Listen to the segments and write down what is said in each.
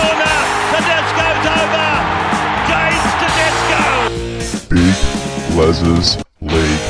corner. Tedesco's over. James Tedesco. Big Les's League.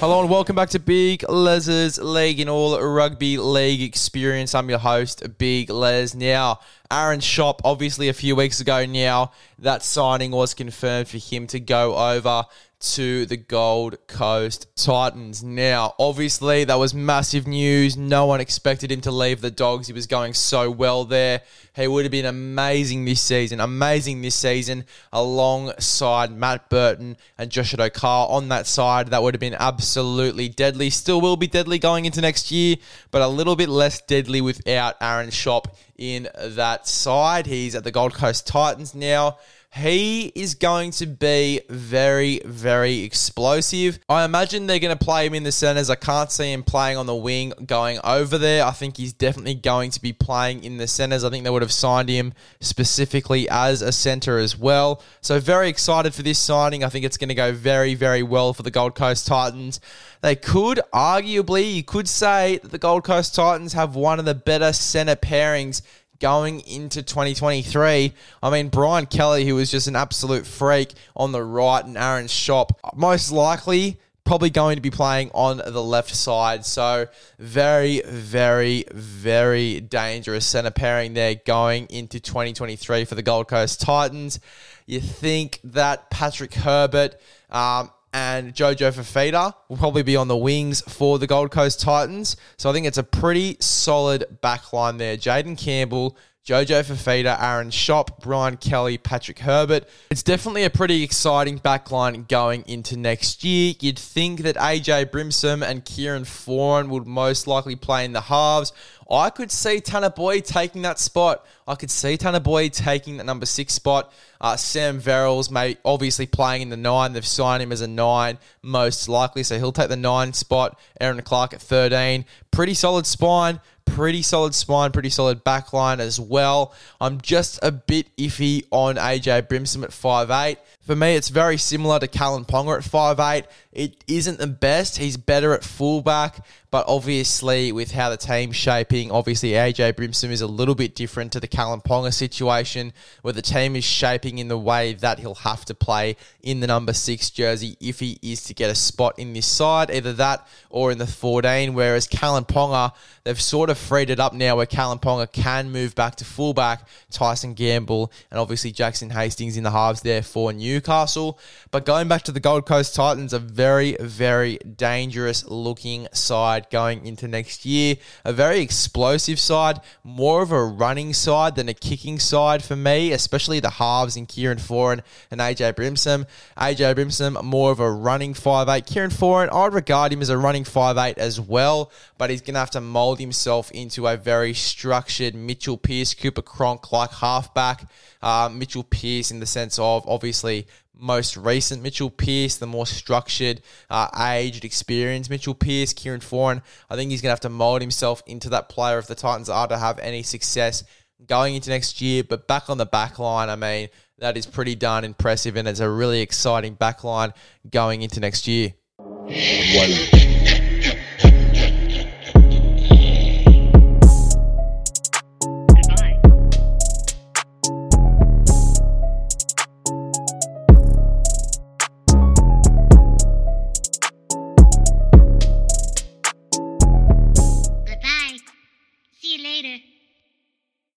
Hello and welcome back to Big Les's League In all rugby league experience. I'm your host, Big Les. Now, Aaron Schoupp, obviously a few weeks ago now, that signing was confirmed for him to go over to the Gold Coast Titans. Now, obviously, that was massive news. No one expected him to leave the Dogs. He was going so well there. He would have been amazing this season, amazing this season, alongside Matt Burton and Joshua Addo-Carr on that side. That would have been absolutely deadly. Still will be deadly going into next year, but a little bit less deadly without Aaron Schoupp in that side. He's at the Gold Coast Titans now. He is going to be very, very explosive. I imagine they're going to play him in the centers. I can't see him playing on the wing going over there. I think he's definitely going to be playing in the centers. I think they would have signed him specifically as a center as well. So, very excited for this signing. I think it's going to go very, very well for the Gold Coast Titans. They could arguably, you could say that the Gold Coast Titans have one of the better center pairings going into 2023. I mean, Brian Kelly, who was just an absolute freak on the right, and Aaron Schoupp, most likely probably going to be playing on the left side. So, very, very, very dangerous center pairing there going into 2023 for the Gold Coast Titans. You think that Patrick Herbert, um, and Jojo Fifita will probably be on the wings for the Gold Coast Titans. So I think it's a pretty solid back line there. Jayden Campbell, Jojo Fifita, Aaron Schoupp, Brian Kelly, Patrick Herbert. It's definitely a pretty exciting backline going into next year. You'd think that AJ Brimson and Kieran Foran would most likely play in the halves. I could see Tanah Boyd taking that spot. I could see Tanah Boyd taking that number six spot. Uh, Sam Verrills may obviously playing in the nine. They've signed him as a nine, most likely, so he'll take the nine spot. Erin Clark at 13. Pretty solid spine pretty solid spine, pretty solid backline as well. I'm just a bit iffy on AJ Brimson at 5'8. For me, it's very similar to Kalyn Ponga at 5'8. It isn't the best. He's better at fullback, but obviously, with how the team's shaping, obviously AJ Brimson is a little bit different to the Kalyn Ponga situation, where the team is shaping in the way that he'll have to play in the number six jersey if he is to get a spot in this side, either that or in the 14. Whereas Kalyn Ponga, they've sort of freed it up now where Kalyn Ponga can move back to fullback, Tyson Gamble, and obviously Jackson Hastings in the halves there for Newcastle. But going back to the Gold Coast Titans, a very, very dangerous looking side going into next year. A very explosive side, more of a running side than a kicking side for me, especially the halves in Kieran Foran and AJ Brimson. AJ Brimson, more of a running 5'8. Kieran Foran, I'd regard him as a running 5'8 as well, but he's going to have to mold himself into a very structured Mitchell Pearce, Cooper Cronk like halfback. Uh, Mitchell Pearce in the sense of obviously most recent Mitchell Pearce, the more structured, uh, aged, experienced Mitchell Pearce, Kieran Foran. I think he's going to have to mold himself into that player if the Titans are to have any success going into next year. But back on the back line, I mean, that is pretty darn impressive, and it's a really exciting back line going into next year. One.